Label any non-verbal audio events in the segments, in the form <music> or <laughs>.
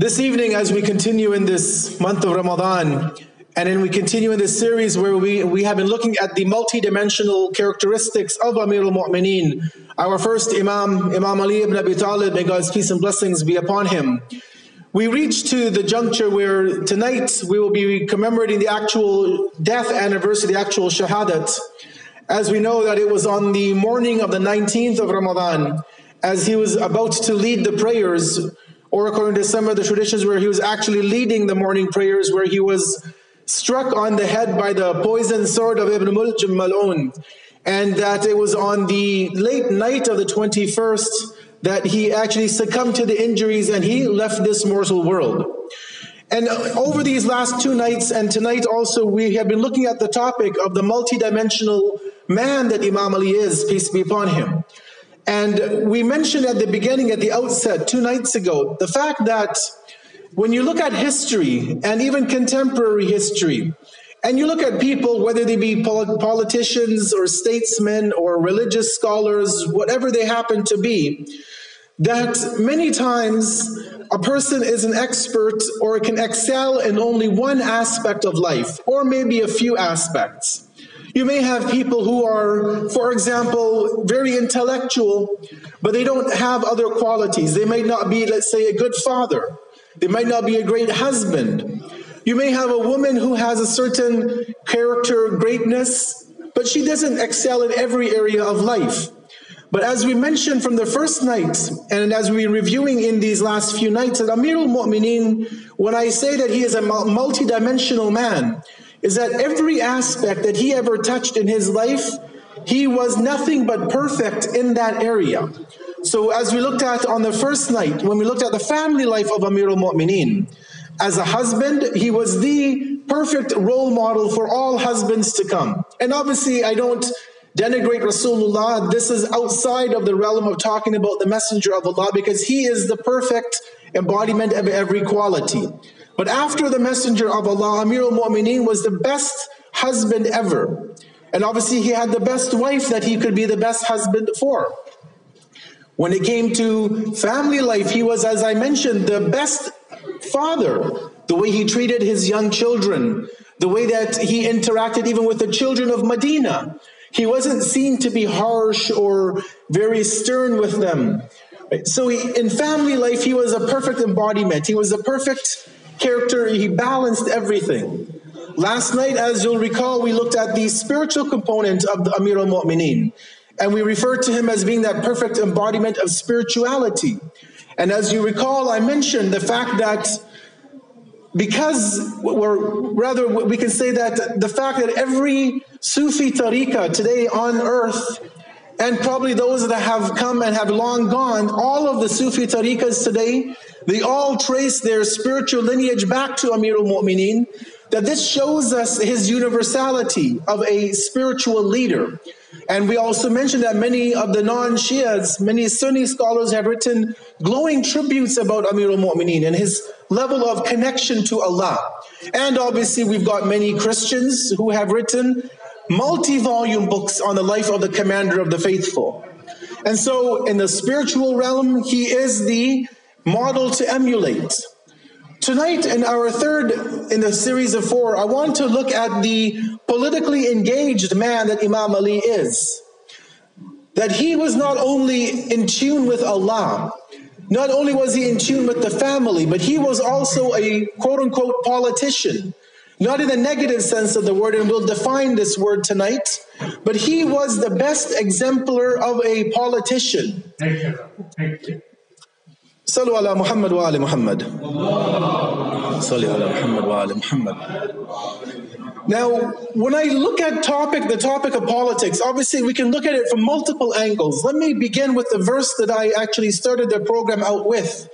This evening, as we continue in this month of Ramadan, and then we continue in this series where we, we have been looking at the multidimensional characteristics of Amir al-Mu'mineen, our first Imam, Imam Ali ibn Abi Talib, may God's peace and blessings be upon him. We reach to the juncture where tonight we will be commemorating the actual death anniversary, the actual shahadat. As we know that it was on the morning of the 19th of Ramadan, as he was about to lead the prayers, or according to some of the traditions where he was actually leading the morning prayers, where he was struck on the head by the poisoned sword of Ibn Muljam Mal'un, and that it was on the late night of the 21st that he actually succumbed to the injuries and he left this mortal world. And over these last two nights and tonight also, we have been looking at the topic of the multidimensional man that Imam Ali is, peace be upon him. And we mentioned at the beginning, at the outset, two nights ago, the fact that when you look at history and even contemporary history, and you look at people, whether they be politicians or statesmen or religious scholars, whatever they happen to be, that many times a person is an expert or can excel in only one aspect of life, or maybe a few aspects. You may have people who are, for example, very intellectual, but they don't have other qualities. They might not be, let's say, a good father. They might not be a great husband. You may have a woman who has a certain character greatness, but she doesn't excel in every area of life. But as we mentioned from the first night, and as we're reviewing in these last few nights, that Amir al-Mu'mineen, when I say that he is a multidimensional man, is that every aspect that he ever touched in his life, he was nothing but perfect in that area. So as we looked at on the first night, when we looked at the family life of Amir al-Mu'mineen, as a husband, he was the perfect role model for all husbands to come. And obviously, I don't denigrate Rasulullah. This is outside of the realm of talking about the Messenger of Allah because he is the perfect embodiment of every quality. But after the Messenger of Allah, Amir al Mu'mineen was the best husband ever. And obviously, he had the best wife that he could be the best husband for. When it came to family life, he was, as I mentioned, the best father. The way he treated his young children, the way that he interacted even with the children of Medina. He wasn't seen to be harsh or very stern with them. So he, in family life, he was a perfect embodiment. He was a perfect character. He balanced everything. Last night, as you'll recall, we looked at the spiritual component of the Amir al-Mu'mineen. And we referred to him as being that perfect embodiment of spirituality. And as you recall, I mentioned the fact that because, or rather, we can say that the fact that every Sufi tariqah today on earth, and probably those that have come and have long gone, all of the Sufi tariqahs today, they all trace their spiritual lineage back to Amir al-Mu'mineen, that this shows us his universality of a spiritual leader. And we also mentioned that many of the non-Shias, many Sunni scholars have written glowing tributes about Amir al-Mu'mineen and his level of connection to Allah. And obviously we've got many Christians who have written multi-volume books on the life of the commander of the faithful. And so in the spiritual realm, he is the model to emulate. Tonight, in our third in the series of four, I want to look at the politically engaged man that Imam Ali is. That he was not only in tune with Allah, not only was he in tune with the family, but he was also a quote unquote politician Not in the negative sense of the word, and we'll define this word tonight, but he was the best exemplar of a politician. Thank you. Thank you. صلوا على محمد وآل محمد صلوا على محمد وآل محمد Now, when I look at topic, the topic of politics, obviously we can look at it from multiple angles. Let me begin with the verse that I actually started the program out with,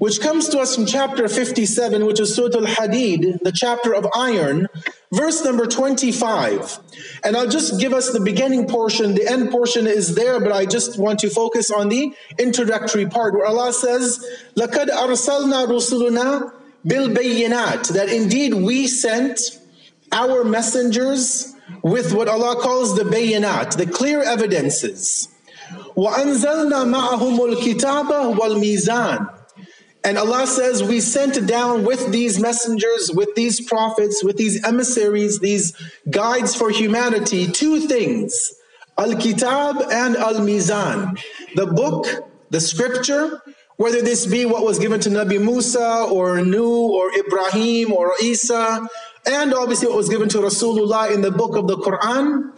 which comes to us from chapter 57, which is Surah Al-Hadid, the chapter of iron, verse number 25. And I'll just give us the beginning portion. The end portion is there, but I just want to focus on the introductory part where Allah says, لَقَدْ أَرْسَلْنَا رُسُلُنَا بِالْبَيِّنَاتِ That indeed we sent our messengers with what Allah calls the bayinat, the clear evidences. وَأَنزَلْنَا مَعَهُمُ الْكِتَابَ وَالْمِيزَانِ and Allah says, We sent down with these messengers, with these prophets, with these emissaries, these guides for humanity, two things Al Kitab and Al Mizan. The book, the scripture, whether this be what was given to Nabi Musa or Nuh or Ibrahim or Isa, and obviously what was given to Rasulullah in the book of the Quran.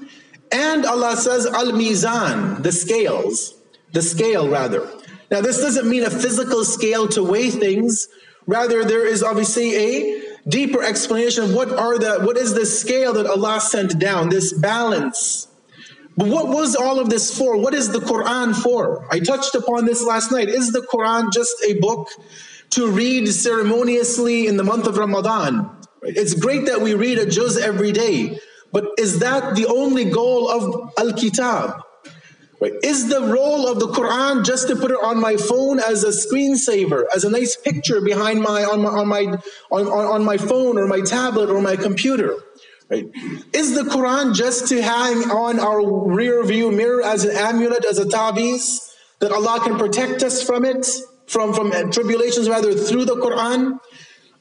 And Allah says, Al Mizan, the scales, the scale rather. Now, this doesn't mean a physical scale to weigh things. Rather, there is obviously a deeper explanation of what are the what is the scale that Allah sent down, this balance. But what was all of this for? What is the Quran for? I touched upon this last night. Is the Quran just a book to read ceremoniously in the month of Ramadan? It's great that we read a juz every day, but is that the only goal of Al Kitab? Right? Is the role of the Quran just to put it on my phone as a screensaver, as a nice picture behind my on my on my on, on, my phone or my tablet or my computer? Right? Is the Quran just to hang on our rear view mirror as an amulet, as a tabiz, that Allah can protect us from it, from, from tribulations rather through the Quran?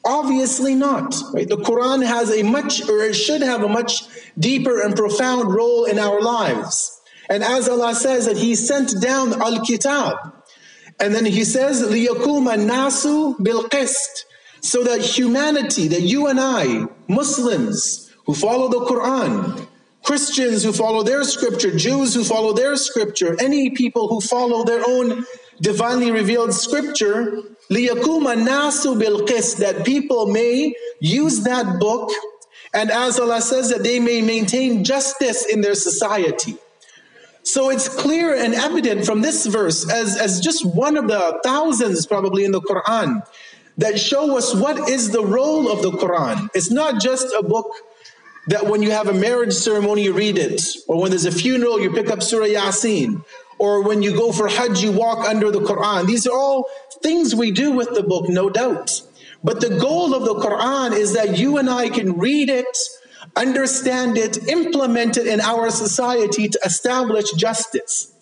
Obviously not. Right? The Quran has a much, or it should have a much deeper and profound role in our lives. And as Allah says that He sent down Al Kitab. And then He says, لِيَكُومَ النَّاسُ بِالْقِسْطِ So that humanity, that you and I, Muslims who follow the Quran, Christians who follow their scripture, Jews who follow their scripture, any people who follow their own divinely revealed scripture, لِيَكُومَ النَّاسُ بِالْقِسْطِ That people may use that book and as Allah says that they may maintain justice in their society. So it's clear and evident from this verse, as, as just one of the thousands probably in the Quran, that show us what is the role of the Quran. It's not just a book that when you have a marriage ceremony, you read it, or when there's a funeral, you pick up Surah Yasin, or when you go for Hajj, you walk under the Quran. These are all things we do with the book, no doubt. But the goal of the Quran is that you and I can read it understand it, implement it in our society to establish justice.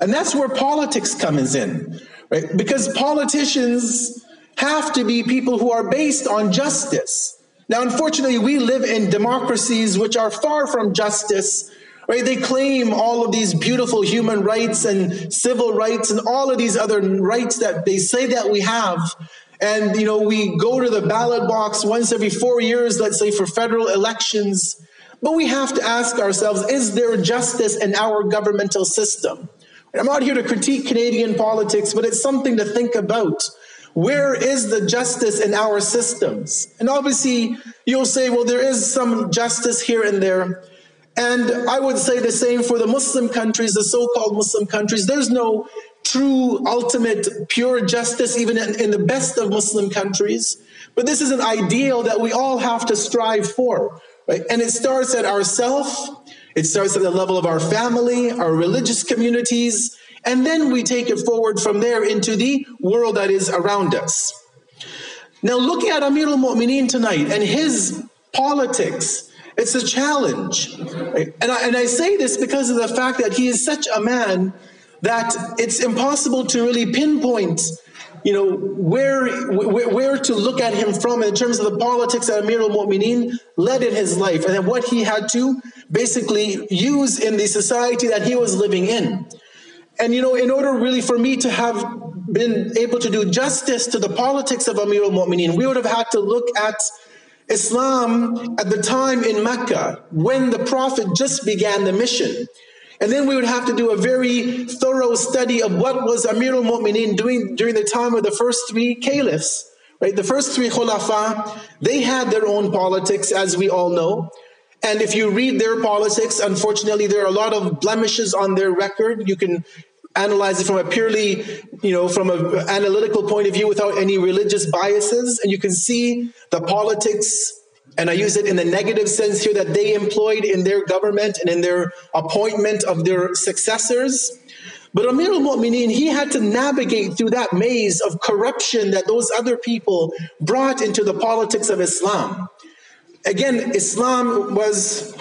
And that's where politics comes in, right? Because politicians have to be people who are based on justice. Now, unfortunately, we live in democracies which are far from justice, right? They claim all of these beautiful human rights and civil rights and all of these other rights that they say that we have, and you know we go to the ballot box once every four years let's say for federal elections. But we have to ask ourselves is there justice in our governmental system? I'm not here to critique canadian politics but it's something to think about. Where is the justice in our systems? And obviously you'll say well there is some justice here and there. And I would say the same for the Muslim countries, the so called Muslim countries. There's no true, ultimate, pure justice, even in, in, the best of Muslim countries. But this is an ideal that we all have to strive for. Right? And it starts at ourself, it starts at the level of our family, our religious communities, and then we take it forward from there into the world that is around us. Now, looking at Amir al Mu'mineen tonight and his politics, it's a challenge. Right? And, I, and I say this because of the fact that he is such a man that it's impossible to really pinpoint you know where, where, where to look at him from in terms of the politics that Amir al-Mu'mineen led in his life and what he had to basically use in the society that he was living in. And you know, in order really for me to have been able to do justice to the politics of Amir al-Mu'mineen, we would have had to look at Islam at the time in Mecca when the Prophet just began the mission. And then we would have to do a very thorough study of what was Amir al-Mu'mineen doing during the time of the first three caliphs. Right? The first three khulafa, they had their own politics, as we all know. And if you read their politics, unfortunately, there are a lot of blemishes on their record. You can analyze it from a purely, you know, from an analytical point of view without any religious biases. And you can see the politics and I use it in the negative sense here that they employed in their government and in their appointment of their successors. But Amir al-Mu'mineen, he had to navigate through that maze of corruption that those other people brought into the politics of Islam. Again, Islam was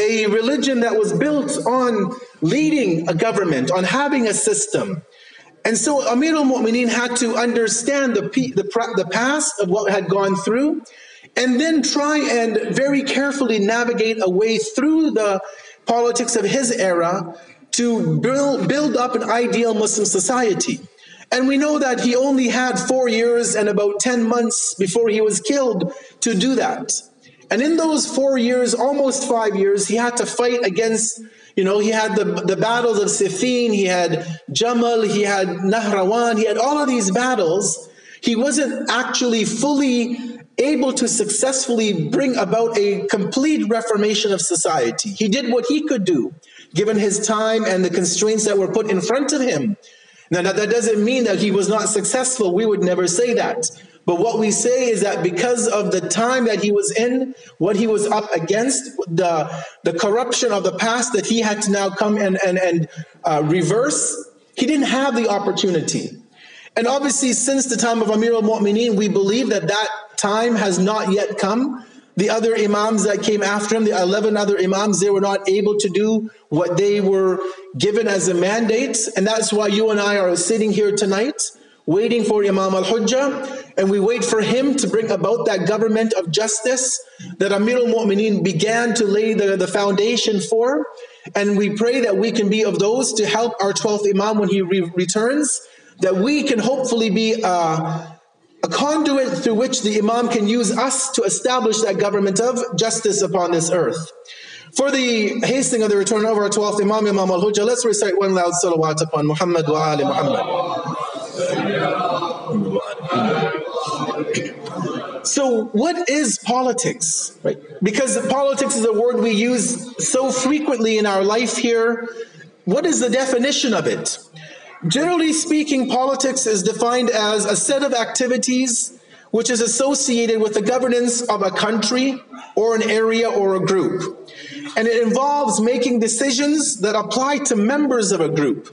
a religion that was built on leading a government, on having a system. And so Amir al-Mu'mineen had to understand the, the, the past of what had gone through and then try and very carefully navigate a way through the politics of his era to build, build up an ideal Muslim society. And we know that he only had four years and about 10 months before he was killed to do that. And in those four years, almost five years, he had to fight against, you know, he had the, the battles of Siffin, he had Jamal, he had Nahrawan, he had all of these battles. He wasn't actually fully able to successfully bring about a complete reformation of society. He did what he could do, given his time and the constraints that were put in front of him. Now, that doesn't mean that he was not successful. We would never say that. But what we say is that because of the time that he was in, what he was up against, the, the corruption of the past that he had to now come and, and, and uh, reverse, he didn't have the opportunity. And obviously, since the time of Amir al Mu'mineen, we believe that that time has not yet come. The other Imams that came after him, the 11 other Imams, they were not able to do what they were given as a mandate. And that's why you and I are sitting here tonight waiting for Imam al-Hujjah, and we wait for him to bring about that government of justice that Amir al-Mu'mineen began to lay the, the foundation for. And we pray that we can be of those to help our 12th Imam when he re- returns, that we can hopefully be a, conduit through which the Imam can use us to establish that government of justice upon this earth. For the hastening of the return of our 12th Imam, Imam al-Hujjah, let's recite one loud salawat upon Muhammad wa ali Muhammad. So, what is politics? Right? Because politics is a word we use so frequently in our life here. What is the definition of it? Generally speaking, politics is defined as a set of activities which is associated with the governance of a country or an area or a group. And it involves making decisions that apply to members of a group.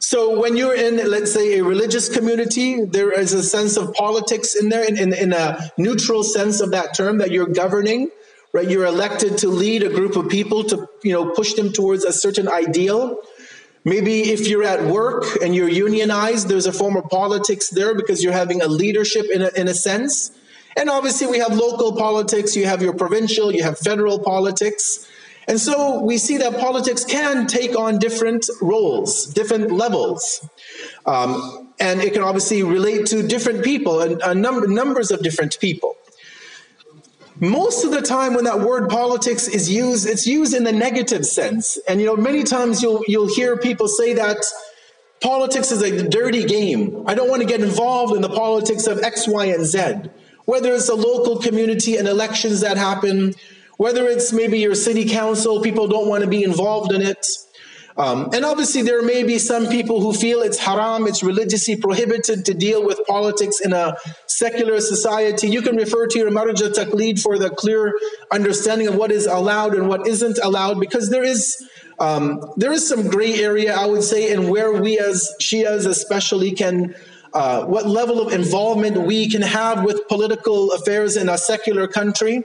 So when you're in, let's say, a religious community, there is a sense of politics in there, in, in, in, a neutral sense of that term that you're governing, right? You're elected to lead a group of people to, you know, push them towards a certain ideal. Maybe if you're at work and you're unionized, there's a form of politics there because you're having a leadership in a, in a sense. And obviously, we have local politics, you have your provincial, you have federal politics. And so we see that politics can take on different roles, different levels. Um, and it can obviously relate to different people and uh, number, numbers of different people. Most of the time when that word politics is used, it's used in the negative sense. And you know, many times you'll you'll hear people say that politics is a dirty game. I don't want to get involved in the politics of X, Y, and Z. Whether it's a local community and elections that happen, whether it's maybe your city council, people don't want to be involved in it. Um, and obviously, there may be some people who feel it's haram, it's religiously prohibited to deal with politics in a secular society. You can refer to your marja taqlid for the clear understanding of what is allowed and what isn't allowed, because there is um, there is some gray area, I would say, in where we as Shias especially can. Uh, what level of involvement we can have with political affairs in a secular country.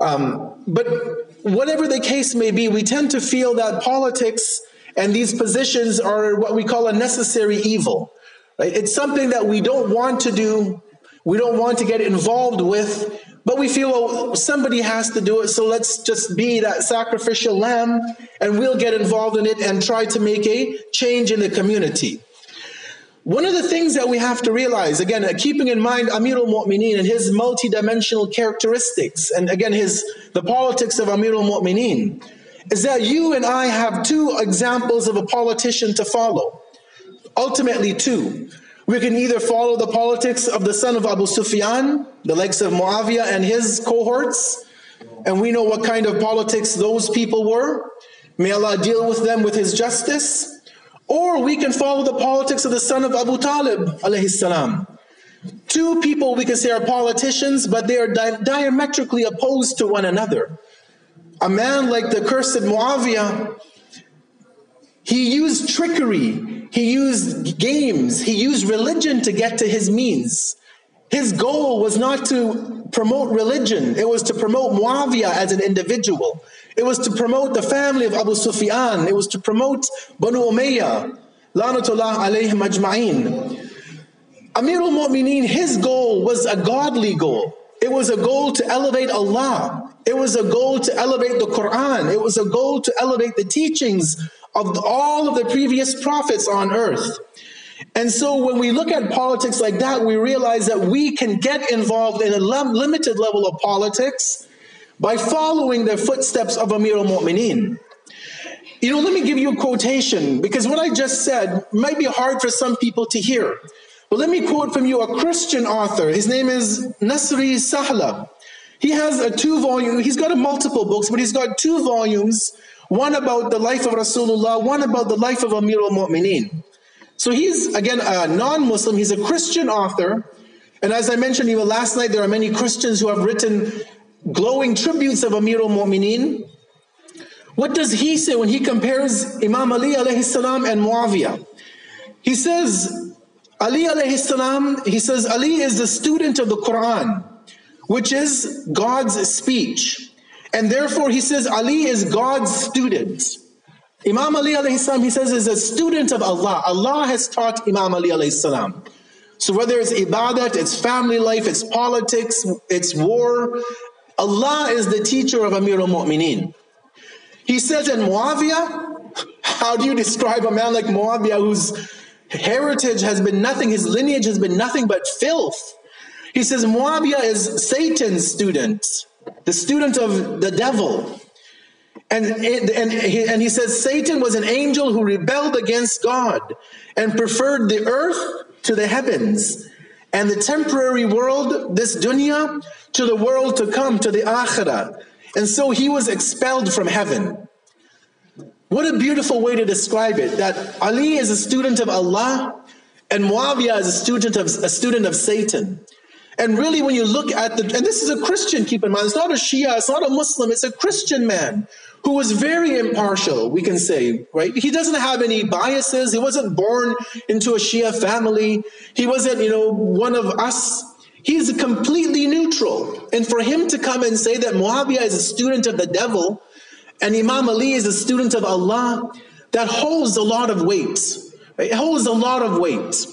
Um, but whatever the case may be, we tend to feel that politics and these positions are what we call a necessary evil. Right? It's something that we don't want to do, we don't want to get involved with, but we feel, well, somebody has to do it, so let's just be that sacrificial lamb and we'll get involved in it and try to make a change in the community. One of the things that we have to realize, again, uh, keeping in mind Amir al-Mu'mineen and his multidimensional characteristics, and again, his the politics of Amir al-Mu'mineen, is that you and I have two examples of a politician to follow. Ultimately, two. We can either follow the politics of the son of Abu Sufyan, the likes of Muawiyah and his cohorts, and we know what kind of politics those people were. May Allah deal with them with His justice. Or we can follow the politics of the son of Abu Talib, alayhi salam. Two people we can say are politicians, but they are di- diametrically opposed to one another. A man like the cursed Muawiyah, he used trickery, he used games, he used religion to get to his means. His goal was not to promote religion, it was to promote Muawiyah as an individual. It was to promote the family of Abu Sufyan. It was to promote Banu Umayyah. Lanatullah alayhim ajma'een. Amir al-Mu'mineen, his goal was a godly goal. It was a goal to elevate Allah. It was a goal to elevate the Quran. It was a goal to elevate the teachings of all of the previous prophets on earth. And so when we look at politics like that, we realize that we can get involved in a limited level of politics by following the footsteps of Amir al-Mu'mineen. You know, let me give you a quotation because what I just said might be hard for some people to hear. But let me quote from you a Christian author. His name is Nasri Salhab. He has a two volume, he's got a multiple books, but he's got two volumes, one about the life of Rasulullah, one about the life of Amir al-Mu'mineen. So he's, again, a non-Muslim, he's a Christian author. And as I mentioned even last night, there are many Christians who have written glowing tributes of Amir al-Mu'mineen. What does he say when he compares Imam Ali alayhi salam and Muawiyah? He says, Ali alayhi salam, he says, Ali is the student of the Quran, which is God's speech. And therefore he says, Ali is God's student. Imam Ali alayhi salam, he says, is a student of Allah. Allah has taught Imam Ali alayhi salam. So whether it's ibadat, it's family life, it's politics, it's war, Allah is the teacher of Amir al-Mu'mineen. He says in Muawiyah, <laughs> how do you describe a man like Muawiyah whose heritage has been nothing, his lineage has been nothing but filth? He says Muawiyah is Satan's student, the student of the devil. And, and, he, and he says Satan was an angel who rebelled against God and preferred the earth to the heavens and the temporary world, this dunya, to the world to come, to the akhirah. And so he was expelled from heaven. What a beautiful way to describe it that Ali is a student of Allah and Muawiyah is a student of a student of Satan. And really, when you look at the, and this is a Christian, keep in mind, it's not a Shia, it's not a Muslim, it's a Christian man who was very impartial, we can say, right? He doesn't have any biases. He wasn't born into a Shia family. He wasn't, you know, one of us. He's completely neutral. And for him to come and say that Muawiyah is a student of the devil and Imam Ali is a student of Allah, that holds a lot of weight. It holds a lot of weight.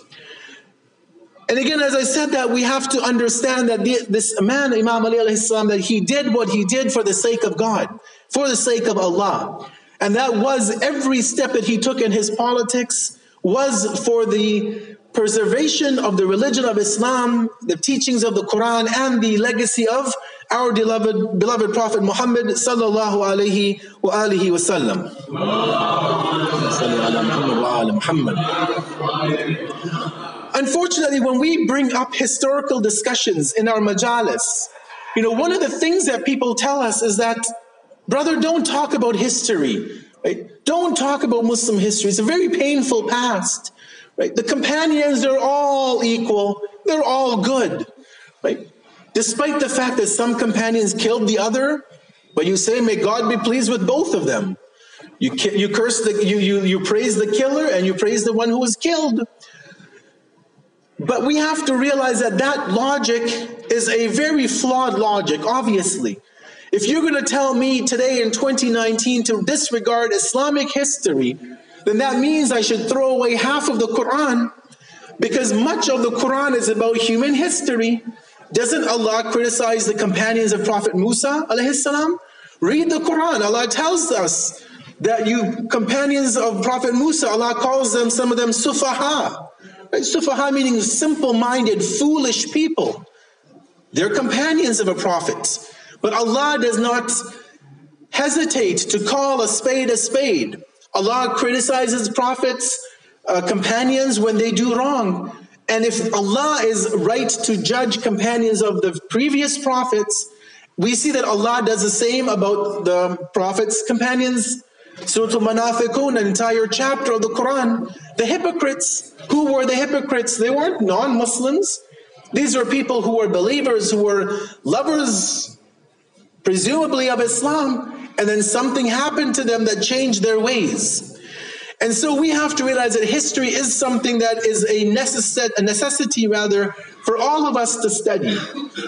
And again, as I said that, we have to understand that this man, Imam Ali alayhi salam, that he did what he did for the sake of God, for the sake of Allah. And that was every step that he took in his politics was for the preservation of the religion of Islam, the teachings of the Quran, and the legacy of our beloved, beloved Prophet Muhammad sallallahu alayhi wa alihi wa sallam. Unfortunately, when we bring up historical discussions in our majalis, you know, one of the things that people tell us is that, brother, don't talk about history. Right? Don't talk about Muslim history. It's a very painful past. Right? The companions, they're all equal. They're all good. Right? Despite the fact that some companions killed the other, but you say, may God be pleased with both of them. You, you curse the, you, you, you praise the killer and you praise the one who was killed. But we have to realize that that logic is a very flawed logic, obviously. If you're going to tell me today in 2019 to disregard Islamic history, then that means I should throw away half of the Quran because much of the Quran is about human history. Doesn't Allah criticize the companions of Prophet Musa? Read the Quran. Allah tells us that you companions of Prophet Musa, Allah calls them, some of them, sufaha. Sufaha meaning simple-minded, foolish people. They're companions of a prophet. But Allah does not hesitate to call a spade a spade. Allah criticizes prophets, uh, companions when they do wrong. And if Allah is right to judge companions of the previous prophets, we see that Allah does the same about the prophets' companions. Surah Al-Munafiqun, an entire chapter of the Quran. The hypocrites, who were the hypocrites? They weren't non-Muslims. These were people who were believers, who were lovers, presumably of Islam, and then something happened to them that changed their ways. And so we have to realize that history is something that is a, necess- a necessity, rather, for all of us to study,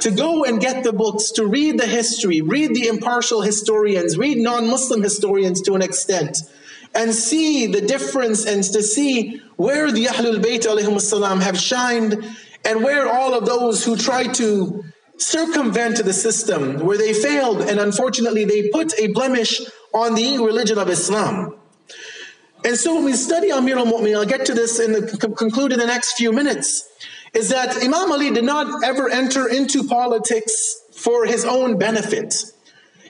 to go and get the books, to read the history, read the impartial historians, read non Muslim historians to an extent. and see the difference and to see where the Ahlul Bayt alayhim have shined and where all of those who try to circumvent the system, where they failed and unfortunately they put a blemish on the religion of Islam. And so when we study Amir al-Mu'minin, I'll get to this in the conclude in the next few minutes, is that Imam Ali did not ever enter into politics for his own benefit.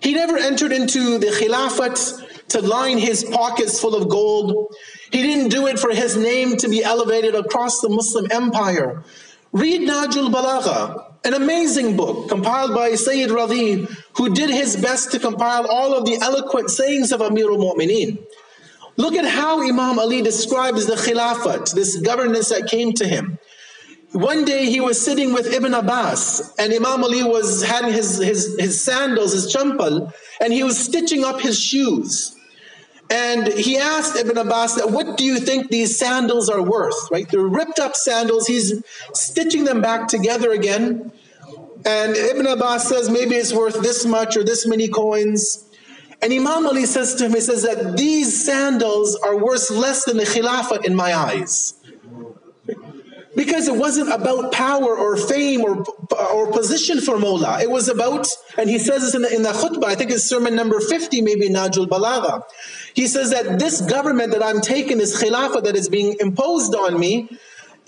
He never entered into the khilafat to line his pockets full of gold. He didn't do it for his name to be elevated across the Muslim empire. Read Nahjul Balagha, an amazing book compiled by Sayyid Radi, who did his best to compile all of the eloquent sayings of Amir al-Mu'mineen. Look at how Imam Ali describes the Khilafat, this governance that came to him. One day he was sitting with Ibn Abbas, and Imam Ali was having his, his, his sandals, his champal, and he was stitching up his shoes. And he asked Ibn Abbas, what do you think these sandals are worth? Right? They're ripped up sandals. He's stitching them back together again. And Ibn Abbas says, maybe it's worth this much or this many coins. And Imam Ali says to him, he says that these sandals are worth less than the khilafah in my eyes. Because it wasn't about power or fame or, or position for Mawla. It was about, and he says this in the, in the khutbah, I think it's sermon number 50, maybe Nahjul Balagha. He says that this government that I'm taking, this khilafah that is being imposed on me,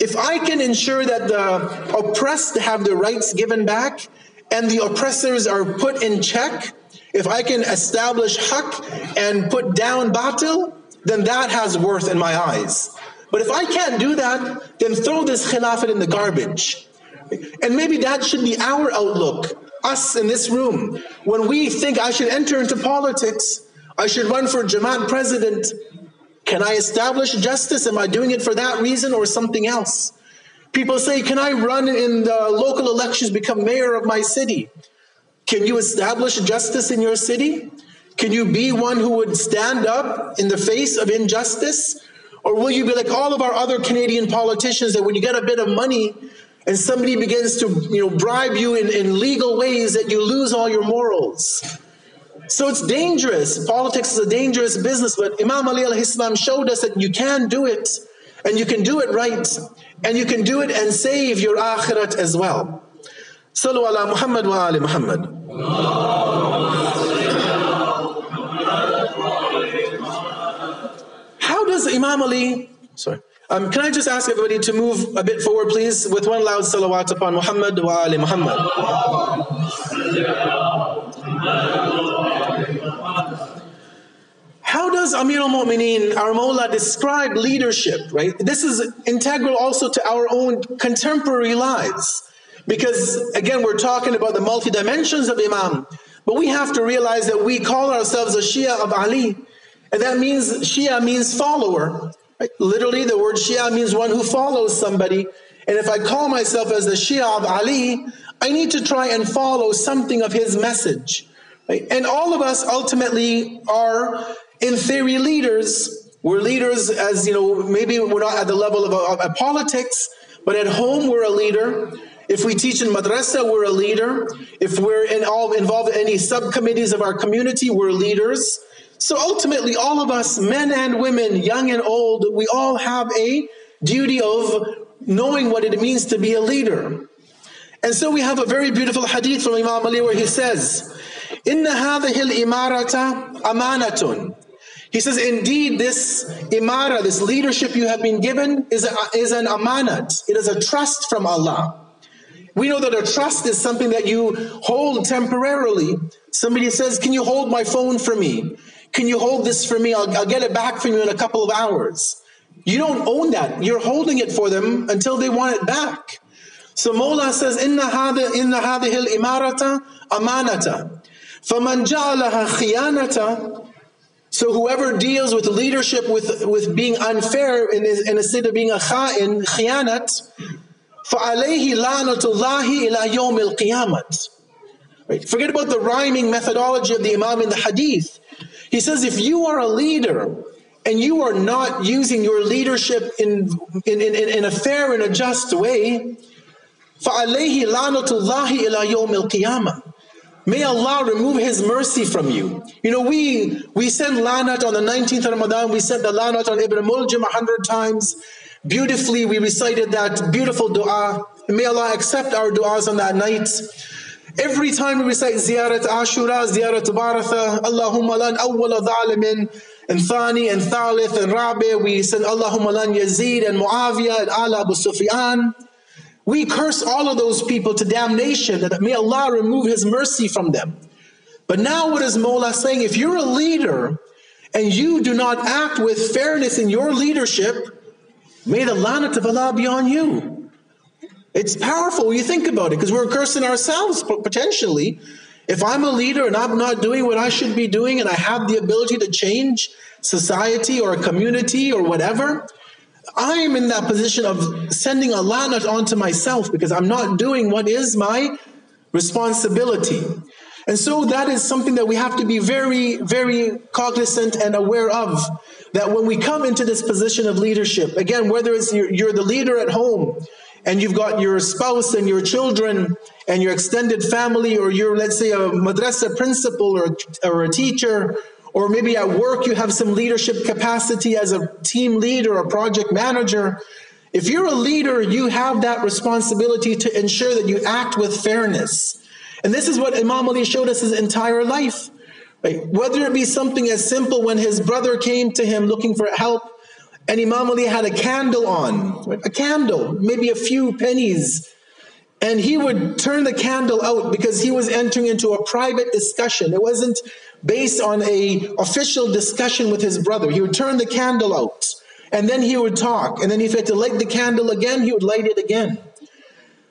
if I can ensure that the oppressed have their rights given back and the oppressors are put in check, if I can establish haq and put down batil, then that has worth in my eyes. But if I can't do that, then throw this khilafat in the garbage. And maybe that should be our outlook, us in this room. When we think I should enter into politics, I should run for Jamaat president. Can I establish justice? Am I doing it for that reason or something else? People say, Can I run in the local elections, become mayor of my city? Can you establish justice in your city? Can you be one who would stand up in the face of injustice? Or will you be like all of our other Canadian politicians that when you get a bit of money and somebody begins to you know, bribe you in, in legal ways that you lose all your morals? So it's dangerous. Politics is a dangerous business, but Imam Ali al showed us that you can do it and you can do it right and you can do it and save your akhirat as well. صلوا على محمد وآل محمد How does Imam Ali, sorry, um, can I just ask everybody to move a bit forward please with one loud salawat upon Muhammad wa Ali Muhammad. How does Amir al-Mu'mineen, our Mawla, describe leadership, right? This is integral also to our own contemporary lives. Because again, we're talking about the multi dimensions of Imam, but we have to realize that we call ourselves a Shia of Ali, and that means Shia means follower. Right? Literally, the word Shia means one who follows somebody. And if I call myself as the Shia of Ali, I need to try and follow something of his message. Right? And all of us ultimately are, in theory, leaders. We're leaders as, you know, maybe we're not at the level of, of, of politics, but at home we're a leader. If we teach in madrasa, we're a leader. If we're in all, involved in any subcommittees of our community, we're leaders. So ultimately, all of us, men and women, young and old, we all have a duty of knowing what it means to be a leader. And so we have a very beautiful hadith from Imam Ali where he says, Inna hadhihi al-imarata amanatun. He says, indeed, this imara, this leadership you have been given is, a, is an amanat. It is a trust from Allah. We know that a trust is something that you hold temporarily. Somebody says, Can you hold my phone for me? Can you hold this for me? I'll, I'll get it back from you in a couple of hours. You don't own that. You're holding it for them until they want it back. So Mawla says, Inna hada inna hadhihi imarata amanata. فَمَنْ جَعَلَهَا خِيَانَةً So whoever deals with leadership with, with being unfair in, in a state of being a kha'in, khiyanat, فَعَلَيْهِ لَعْنَةُ اللَّهِ إِلَى يَوْمِ الْقِيَامَةِ Right? Forget about the rhyming methodology of the Imam in the Hadith. He says, if you are a leader and you are not using your leadership in, in, in, in a fair and a just way, فَعَلَيْهِ لَعْنَةُ اللَّهِ إِلَى يَوْمِ الْقِيَامَةِ May Allah remove His mercy from you. You know, we we send lanat on the 19th of Ramadan, we sent the lanat on Ibn Muljam a hundred times. Beautifully, we recited that beautiful dua. May Allah accept our du'as on that night. Every time we recite Ziyarat Ashura, Ziyarat Baratha, Allahumma lan awwala dhalimin, and Thani and Thalith and Rabi, we send Allahumma lan Yazid and Muawiyah and Ala Abu Sufyan. We curse all of those people to damnation, that may Allah remove His mercy from them. But now, what is Mola saying? If you're a leader and you do not act with fairness in your leadership, may the lanat of Allah be on you. It's powerful when you think about it because we're cursing ourselves potentially. If I'm a leader and I'm not doing what I should be doing and I have the ability to change society or a community or whatever, I am in that position of sending a lanat onto myself because I'm not doing what is my responsibility. And so that is something that we have to be very, very cognizant and aware of. That when we come into this position of leadership, again, whether it's you're, you're the leader at home and you've got your spouse and your children and your extended family, or you're, let's say, a madrasa principal or, or a teacher, or maybe at work you have some leadership capacity as a team leader or project manager. If you're a leader, you have that responsibility to ensure that you act with fairness. And this is what Imam Ali showed us his entire life. Right? Whether it be something as simple when his brother came to him looking for help, and Imam Ali had a candle on, right? a candle, maybe a few pennies, and he would turn the candle out because he was entering into a private discussion. It wasn't based on a official discussion with his brother. He would turn the candle out and then he would talk. And then if he had to light the candle again, he would light it again.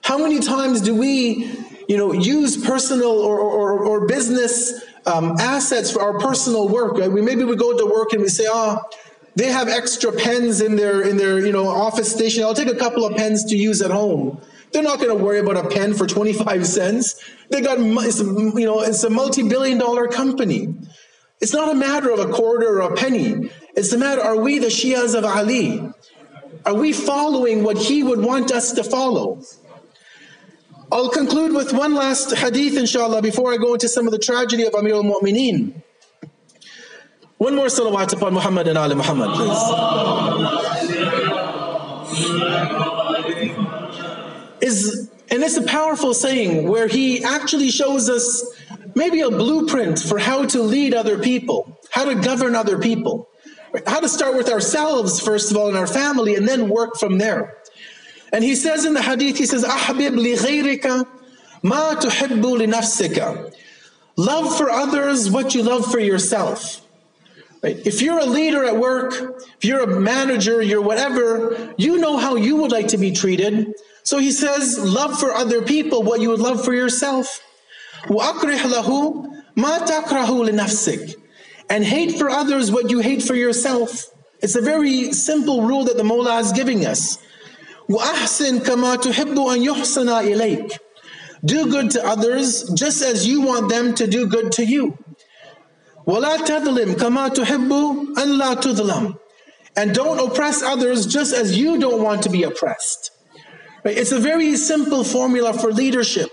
How many times do we, you know, use personal or, or, or business um, assets for our personal work? Right? We maybe we go to work and we say, oh, they have extra pens in their in their you know office station. I'll take a couple of pens to use at home. They're not going to worry about a pen for 25 cents. They got, it's, you know, it's a multi-billion dollar company. It's not a matter of a quarter or a penny. It's a matter, are we the Shias of Ali? Are we following what he would want us to follow? I'll conclude with one last hadith, inshallah, before I go into some of the tragedy of Amir al-Mu'mineen. One more salawat upon Muhammad and Ali Muhammad, please is, and it's a powerful saying where he actually shows us maybe a blueprint for how to lead other people, how to govern other people, how to start with ourselves, first of all, in our family, and then work from there. And he says in the hadith, he says, Ahbib li ghayrika ma tuhibbu li nafsika. Love for others what you love for yourself. Right? If you're a leader at work, if you're a manager, you're whatever, you know how you would like to be treated. So he says, love for other people what you would love for yourself. لَهُ مَا تَكْرَهُ لِنَفْسِكَ And hate for others what you hate for yourself. It's a very simple rule that the Mola is giving us. Do good to others just as you want them to do good to you. And don't oppress others just as you don't want to be oppressed. It's a very simple formula for leadership.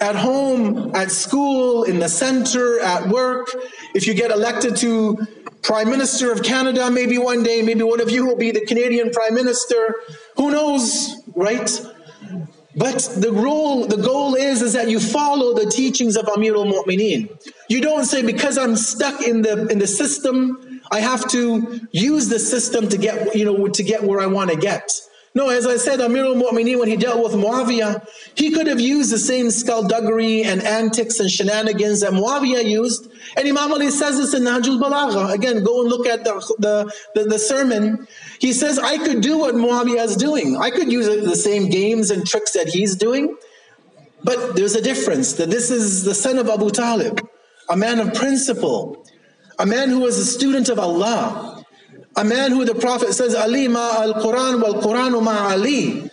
At home, at school, in the center, at work. If you get elected to Prime Minister of Canada, maybe one day, maybe one of you will be the Canadian Prime Minister. Who knows, right? But the role, the goal is, is that you follow the teachings of Amir al-Mu'mineen. You don't say, because I'm stuck in the, in the system, I have to use the system to get, you know, to get where I want to get. No, as I said, Amir al-Mu'mineen, when he dealt with Muawiyah, he could have used the same skullduggery and antics and shenanigans that Muawiyah used. And Imam Ali says this in Nahjul Balagha. Again, go and look at the, the, the, the, sermon. He says, I could do what Muawiyah is doing. I could use the same games and tricks that he's doing. But there's a difference that this is the son of Abu Talib, a man of principle, a man who was a student of Allah, a man who the Prophet says, Ali ma al Quran wal Quran ma Ali.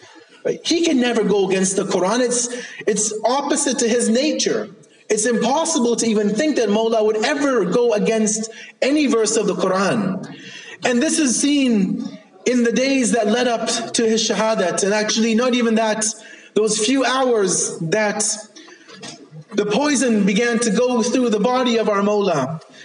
He can never go against the Quran. It's, it's opposite to his nature. It's impossible to even think that Mawla would ever go against any verse of the Quran. And this is seen in the days that led up to his shahadat, and actually not even that, those few hours that the poison began to go through the body of our Mawla.